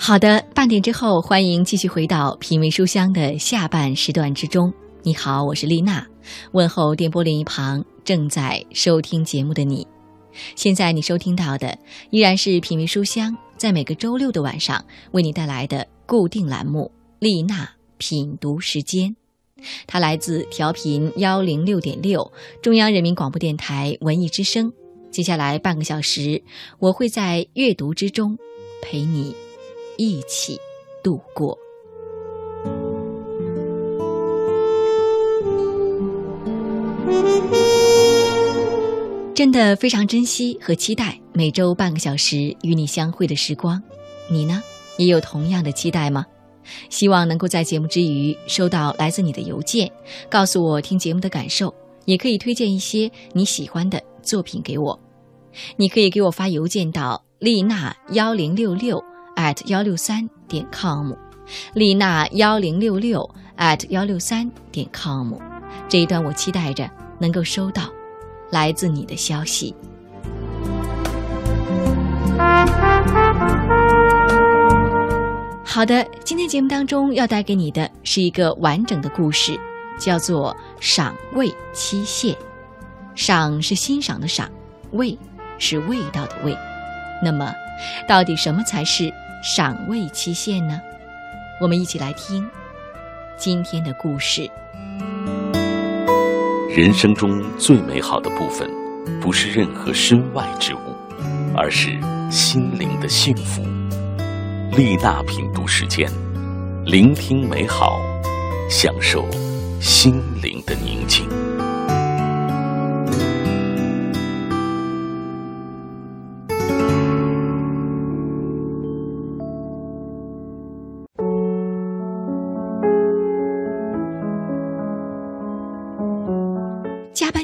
好的，半点之后，欢迎继续回到品味书香的下半时段之中。你好，我是丽娜，问候电波另一旁正在收听节目的你。现在你收听到的依然是品味书香在每个周六的晚上为你带来的固定栏目——丽娜品读时间。它来自调频幺零六点六，中央人民广播电台文艺之声。接下来半个小时，我会在阅读之中陪你一起度过。真的非常珍惜和期待每周半个小时与你相会的时光，你呢，也有同样的期待吗？希望能够在节目之余收到来自你的邮件，告诉我听节目的感受，也可以推荐一些你喜欢的作品给我。你可以给我发邮件到丽娜幺零六六 at 幺六三点 com，丽娜幺零六六 at 幺六三点 com。这一段我期待着能够收到来自你的消息。好的，今天节目当中要带给你的是一个完整的故事，叫做“赏味期限”。赏是欣赏的赏，味是味道的味。那么，到底什么才是赏味期限呢？我们一起来听今天的故事。人生中最美好的部分，不是任何身外之物，而是心灵的幸福。丽娜品读时间，聆听美好，享受心灵的宁静。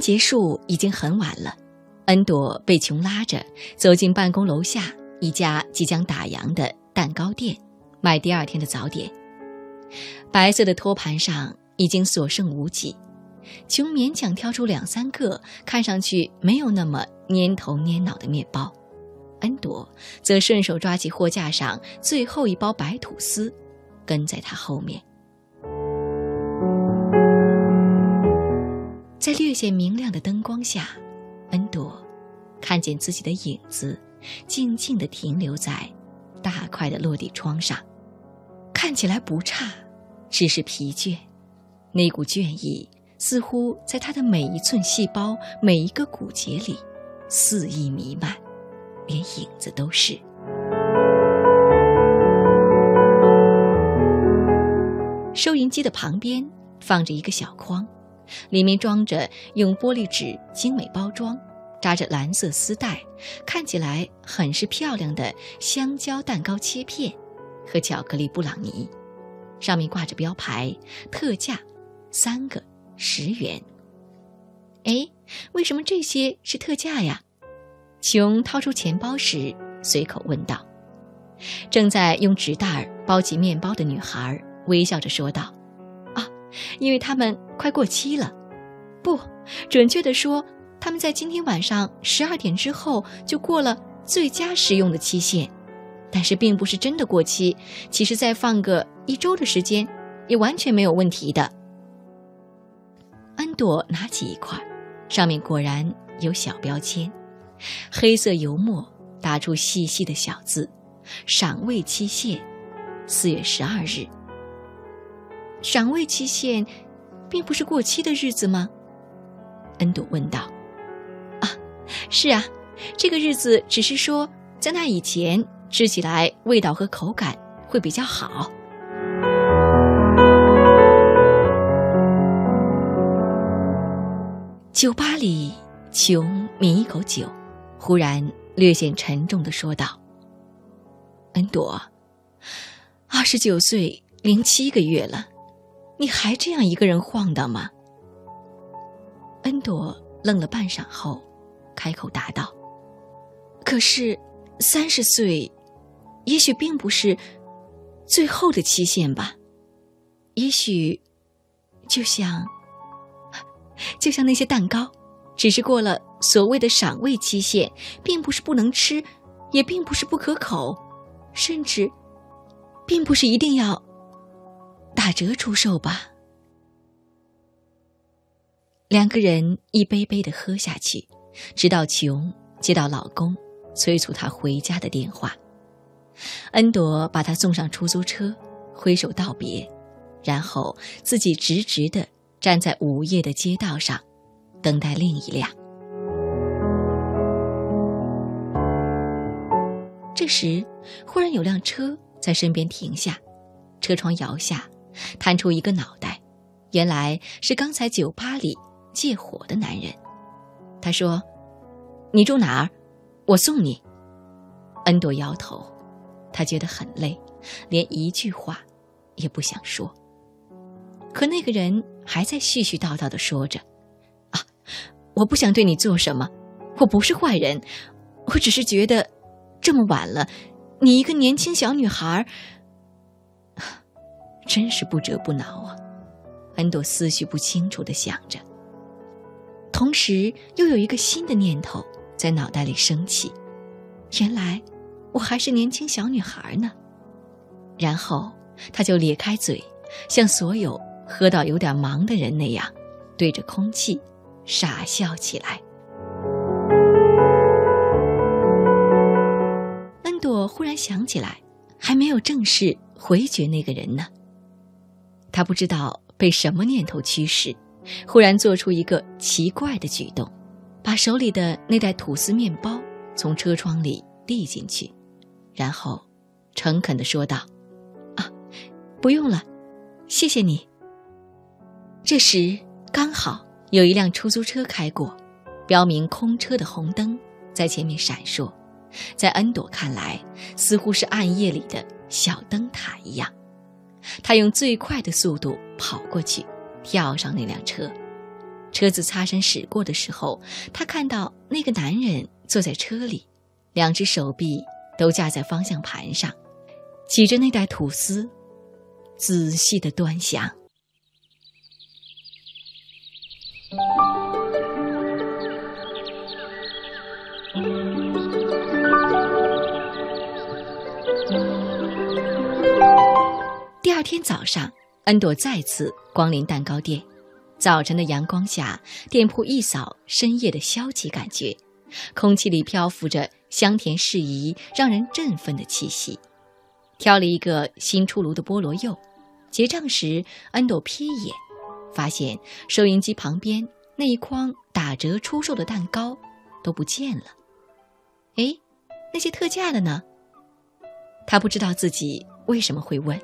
结束已经很晚了，恩朵被琼拉着走进办公楼下一家即将打烊的。蛋糕店，买第二天的早点。白色的托盘上已经所剩无几，琼勉强挑出两三个看上去没有那么蔫头蔫脑的面包，恩朵则顺手抓起货架上最后一包白吐司，跟在他后面。在略显明亮的灯光下，恩朵看见自己的影子静静地停留在。大块的落地窗上，看起来不差，只是疲倦。那股倦意似乎在他的每一寸细胞、每一个骨节里肆意弥漫，连影子都是。收银机的旁边放着一个小筐，里面装着用玻璃纸精美包装。扎着蓝色丝带，看起来很是漂亮的香蕉蛋糕切片和巧克力布朗尼，上面挂着标牌，特价三个十元。哎，为什么这些是特价呀？琼掏出钱包时随口问道。正在用纸袋包起面包的女孩微笑着说道：“，因为它们快过期了。不，准确的说。”他们在今天晚上十二点之后就过了最佳食用的期限，但是并不是真的过期。其实再放个一周的时间，也完全没有问题的。安朵拿起一块，上面果然有小标签，黑色油墨打出细细的小字：“赏味期限，四月十二日。”赏味期限，并不是过期的日子吗？恩朵问道。啊是啊，这个日子只是说，在那以前吃起来味道和口感会比较好。酒吧里，琼抿一口酒，忽然略显沉重的说道：“恩朵，二十九岁零七个月了，你还这样一个人晃荡吗？”恩朵愣了半晌后。开口答道：“可是，三十岁，也许并不是最后的期限吧？也许，就像，就像那些蛋糕，只是过了所谓的赏味期限，并不是不能吃，也并不是不可口，甚至，并不是一定要打折出售吧？两个人一杯杯的喝下去，直到琼接到老公催促她回家的电话。恩朵把她送上出租车，挥手道别，然后自己直直的站在午夜的街道上，等待另一辆。这时，忽然有辆车在身边停下，车窗摇下，探出一个脑袋，原来是刚才酒吧里借火的男人。他说：“你住哪儿？我送你。”恩朵摇头，他觉得很累，连一句话也不想说。可那个人还在絮絮叨叨的说着：“啊，我不想对你做什么，我不是坏人，我只是觉得。”这么晚了，你一个年轻小女孩，真是不折不挠啊！恩朵思绪不清楚的想着，同时又有一个新的念头在脑袋里升起：原来我还是年轻小女孩呢。然后他就咧开嘴，像所有喝到有点忙的人那样，对着空气傻笑起来。恩朵忽然想起来，还没有正式回绝那个人呢。他不知道被什么念头驱使，忽然做出一个奇怪的举动，把手里的那袋吐司面包从车窗里递进去，然后诚恳地说道：“啊，不用了，谢谢你。”这时刚好有一辆出租车开过，标明空车的红灯在前面闪烁。在恩朵看来，似乎是暗夜里的小灯塔一样。他用最快的速度跑过去，跳上那辆车。车子擦身驶过的时候，他看到那个男人坐在车里，两只手臂都架在方向盘上，举着那袋吐司，仔细的端详。第二天早上，恩朵再次光临蛋糕店。早晨的阳光下，店铺一扫深夜的消极感觉，空气里漂浮着香甜适宜、让人振奋的气息。挑了一个新出炉的菠萝柚，结账时，恩朵瞥一眼，发现收银机旁边那一筐打折出售的蛋糕都不见了。哎，那些特价的呢？他不知道自己为什么会问。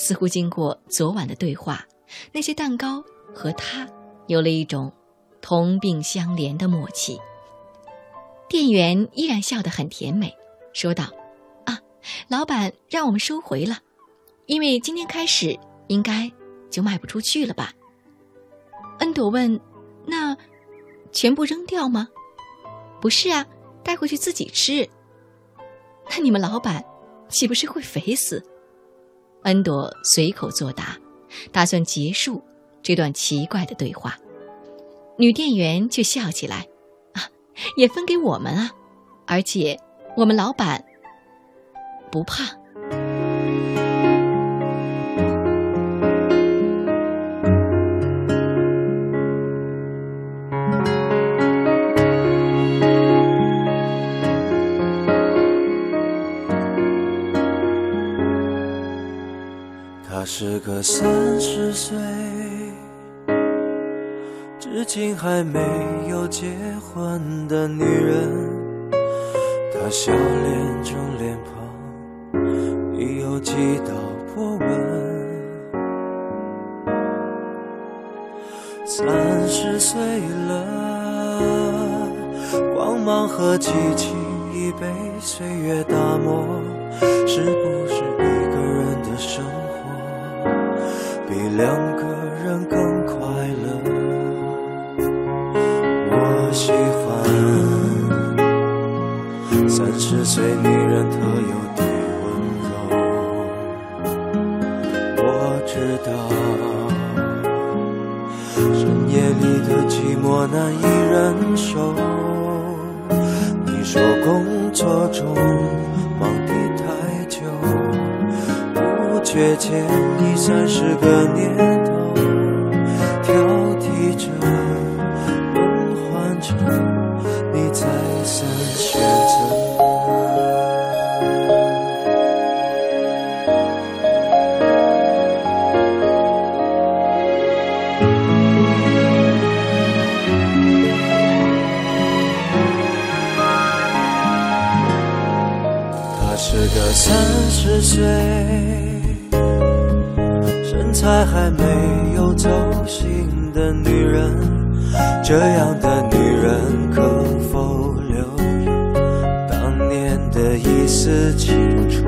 似乎经过昨晚的对话，那些蛋糕和他有了一种同病相怜的默契。店员依然笑得很甜美，说道：“啊，老板让我们收回了，因为今天开始应该就卖不出去了吧？”恩朵问：“那全部扔掉吗？”“不是啊，带回去自己吃。”“那你们老板岂不是会肥死？”恩朵随口作答，打算结束这段奇怪的对话。女店员却笑起来：“啊，也分给我们啊！而且我们老板不怕。”是个三十岁，至今还没有结婚的女人。她笑脸中脸庞已有几道波纹。三十岁了，光芒和激情已被岁月两个人更快乐。我喜欢三十岁女人特有的温柔。我知道深夜里的寂寞难以忍受。你说工作中忙得太久。却欠你三十个岁，身材还没有走形的女人。这样的女人可否留当年的一丝青春？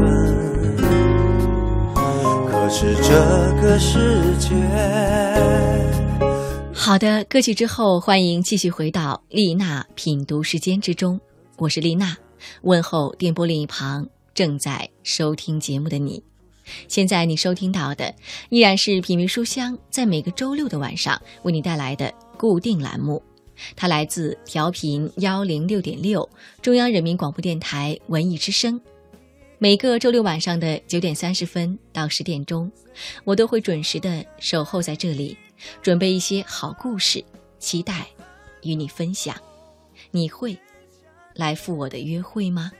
可是这个世界。好的，歌曲之后，欢迎继续回到丽娜品读时间之中，我是丽娜，问候电波另一旁正在收听节目的你。现在你收听到的依然是品味书香在每个周六的晚上为你带来的固定栏目，它来自调频幺零六点六中央人民广播电台文艺之声。每个周六晚上的九点三十分到十点钟，我都会准时的守候在这里。准备一些好故事，期待与你分享。你会来赴我的约会吗？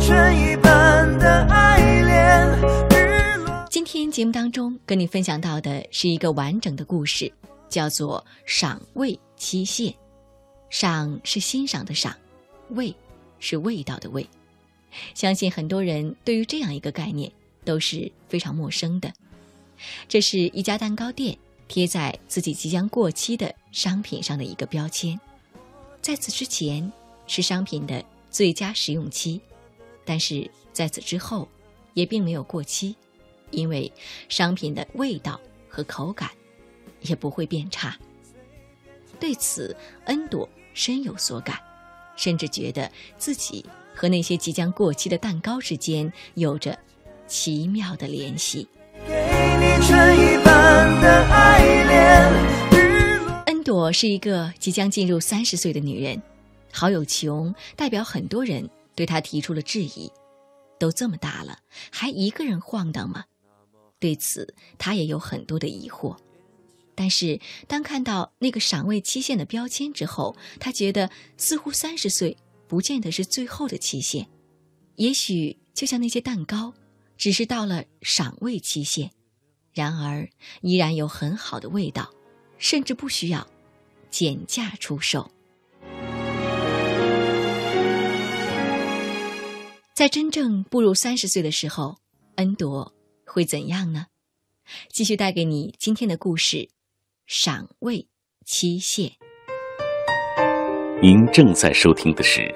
春一般的爱恋今天节目当中跟你分享到的是一个完整的故事，叫做“赏味期限”。赏是欣赏的赏，味是味道的味。相信很多人对于这样一个概念都是非常陌生的。这是一家蛋糕店贴在自己即将过期的商品上的一个标签，在此之前是商品的最佳食用期，但是在此之后也并没有过期，因为商品的味道和口感也不会变差。对此，恩朵深有所感，甚至觉得自己和那些即将过期的蛋糕之间有着奇妙的联系。恩朵是一个即将进入三十岁的女人，好友琼代表很多人对他提出了质疑：都这么大了，还一个人晃荡吗？对此，他也有很多的疑惑。但是，当看到那个赏味期限的标签之后，他觉得似乎三十岁不见得是最后的期限，也许就像那些蛋糕。只是到了赏味期限，然而依然有很好的味道，甚至不需要减价出售。在真正步入三十岁的时候，恩朵会怎样呢？继续带给你今天的故事：赏味期限。您正在收听的是《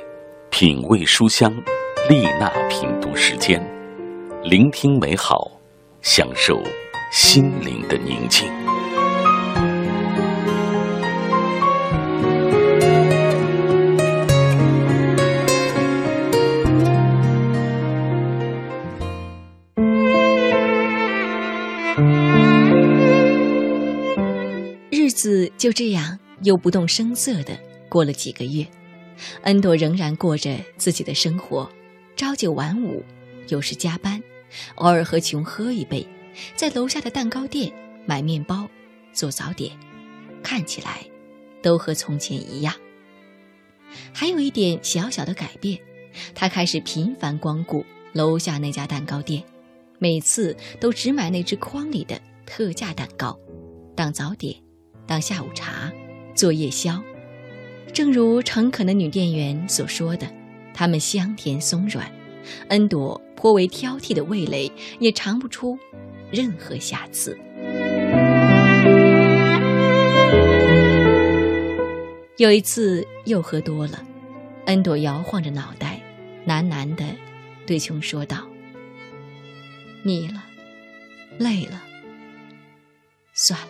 品味书香》丽娜品读时间。聆听美好，享受心灵的宁静。子就这样又不动声色的过了几个月，恩朵仍然过着自己的生活，朝九晚五，有时加班。偶尔和琼喝一杯，在楼下的蛋糕店买面包，做早点，看起来都和从前一样。还有一点小小的改变，他开始频繁光顾楼下那家蛋糕店，每次都只买那只筐里的特价蛋糕，当早点，当下午茶，做夜宵。正如诚恳的女店员所说的，它们香甜松软，恩朵。颇为挑剔的味蕾也尝不出任何瑕疵。有一次又喝多了，恩朵摇晃着脑袋，喃喃地对琼说道：“腻了，累了，算了。”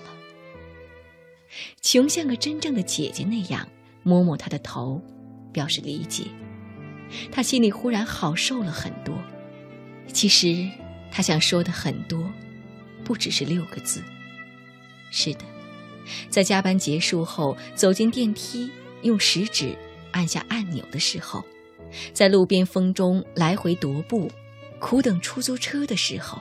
熊像个真正的姐姐那样摸摸他的头，表示理解。他心里忽然好受了很多。其实，他想说的很多，不只是六个字。是的，在加班结束后走进电梯，用食指按下按钮的时候，在路边风中来回踱步，苦等出租车的时候，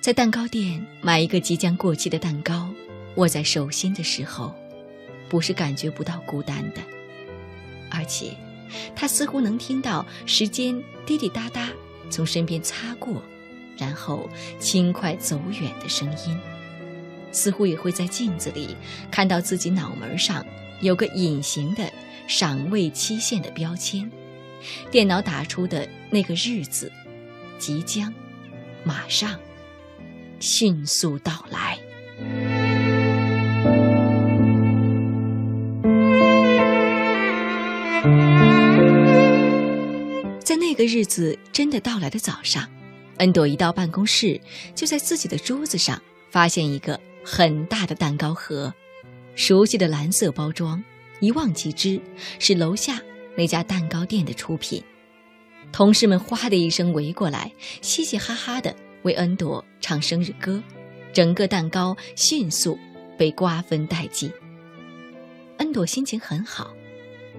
在蛋糕店买一个即将过期的蛋糕，握在手心的时候，不是感觉不到孤单的，而且，他似乎能听到时间滴滴答答从身边擦过，然后轻快走远的声音，似乎也会在镜子里看到自己脑门上有个隐形的赏味期限的标签，电脑打出的那个日子。即将，马上，迅速到来。在那个日子真的到来的早上，恩朵一到办公室，就在自己的桌子上发现一个很大的蛋糕盒，熟悉的蓝色包装，一望即知是楼下那家蛋糕店的出品。同事们哗的一声围过来，嘻嘻哈哈的为恩朵唱生日歌，整个蛋糕迅速被瓜分殆尽。恩朵心情很好，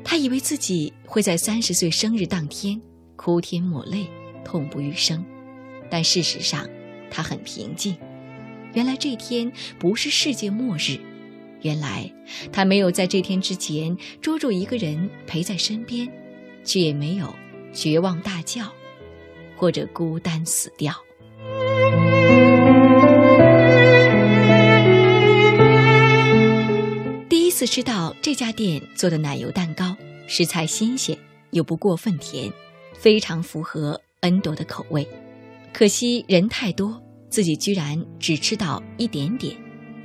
他以为自己会在三十岁生日当天哭天抹泪、痛不欲生，但事实上，他很平静。原来这天不是世界末日，原来他没有在这天之前捉住一个人陪在身边，却也没有。绝望大叫，或者孤单死掉。第一次吃到这家店做的奶油蛋糕，食材新鲜又不过分甜，非常符合恩朵的口味。可惜人太多，自己居然只吃到一点点，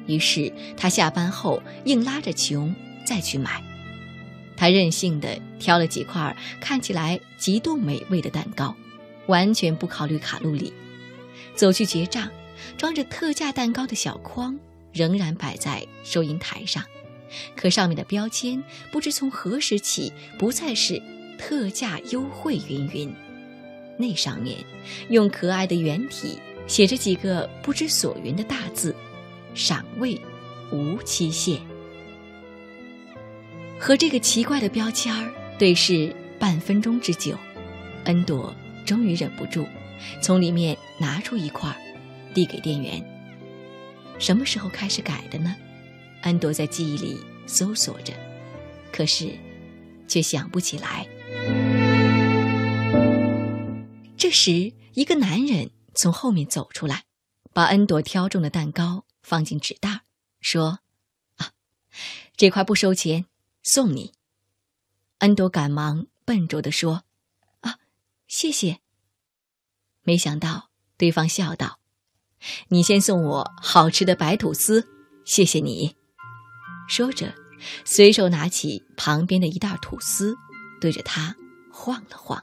于是他下班后硬拉着琼再去买。他任性的挑了几块看起来极度美味的蛋糕，完全不考虑卡路里。走去结账，装着特价蛋糕的小筐仍然摆在收银台上，可上面的标签不知从何时起不再是“特价优惠”云云，那上面用可爱的圆体写着几个不知所云的大字：“赏味无期限。”和这个奇怪的标签儿对视半分钟之久，恩朵终于忍不住，从里面拿出一块，递给店员。什么时候开始改的呢？恩朵在记忆里搜索着，可是却想不起来。这时，一个男人从后面走出来，把恩朵挑中的蛋糕放进纸袋，说：“啊，这块不收钱。”送你，恩朵赶忙笨拙地说：“啊，谢谢。”没想到对方笑道：“你先送我好吃的白吐司，谢谢你。”说着，随手拿起旁边的一袋吐司，对着他晃了晃。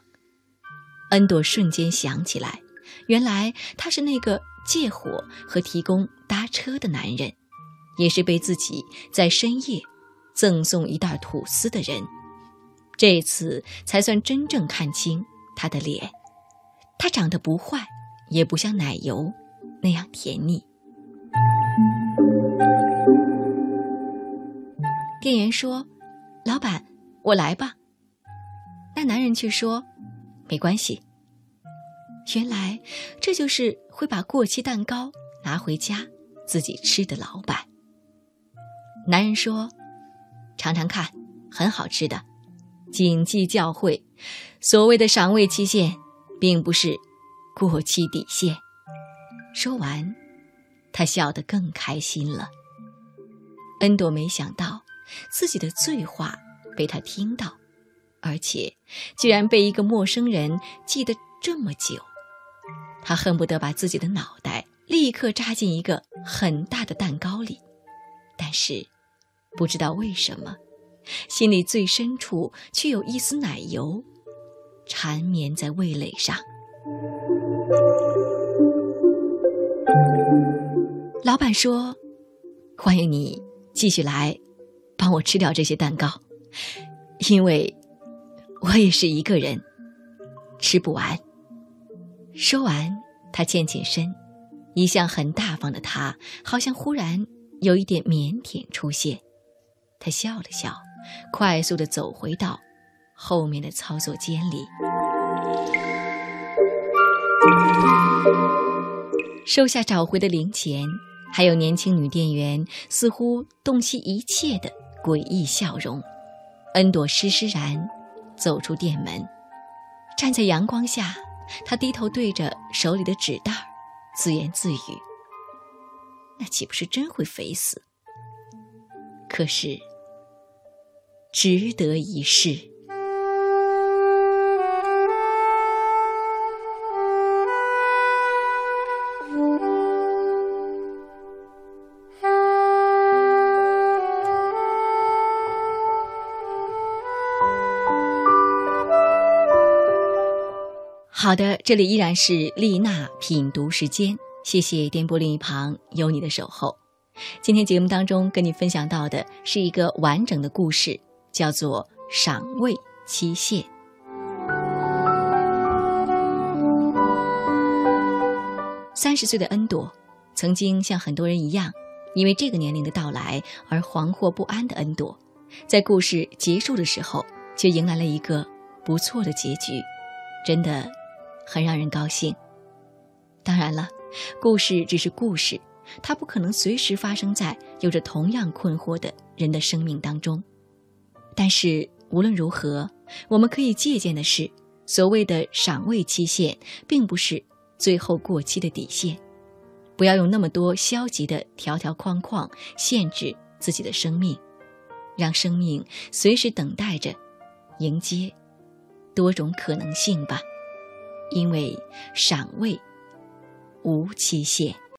恩朵瞬间想起来，原来他是那个借火和提供搭车的男人，也是被自己在深夜。赠送一袋吐司的人，这次才算真正看清他的脸。他长得不坏，也不像奶油那样甜腻。店员说：“老板，我来吧。”那男人却说：“没关系。”原来这就是会把过期蛋糕拿回家自己吃的老板。男人说。尝尝看，很好吃的。谨记教诲，所谓的赏味期限，并不是过期底线。说完，他笑得更开心了。恩朵没想到自己的醉话被他听到，而且居然被一个陌生人记得这么久。他恨不得把自己的脑袋立刻扎进一个很大的蛋糕里，但是。不知道为什么，心里最深处却有一丝奶油缠绵在味蕾上。老板说：“欢迎你继续来，帮我吃掉这些蛋糕，因为我也是一个人，吃不完。”说完，他欠欠身，一向很大方的他，好像忽然有一点腼腆出现。他笑了笑，快速的走回到后面的操作间里。收下找回的零钱，还有年轻女店员似乎洞悉一切的诡异笑容。恩朵施施然走出店门，站在阳光下，他低头对着手里的纸袋自言自语：“那岂不是真会肥死？可是，值得一试。”好的，这里依然是丽娜品读时间，谢谢电波另一旁有你的守候。今天节目当中跟你分享到的是一个完整的故事，叫做《赏味期限》。三十岁的恩朵，曾经像很多人一样，因为这个年龄的到来而惶惑不安的恩朵，在故事结束的时候，却迎来了一个不错的结局，真的。很让人高兴。当然了，故事只是故事，它不可能随时发生在有着同样困惑的人的生命当中。但是无论如何，我们可以借鉴的是，所谓的赏味期限，并不是最后过期的底线。不要用那么多消极的条条框框限制自己的生命，让生命随时等待着迎接多种可能性吧。因为赏味无期限。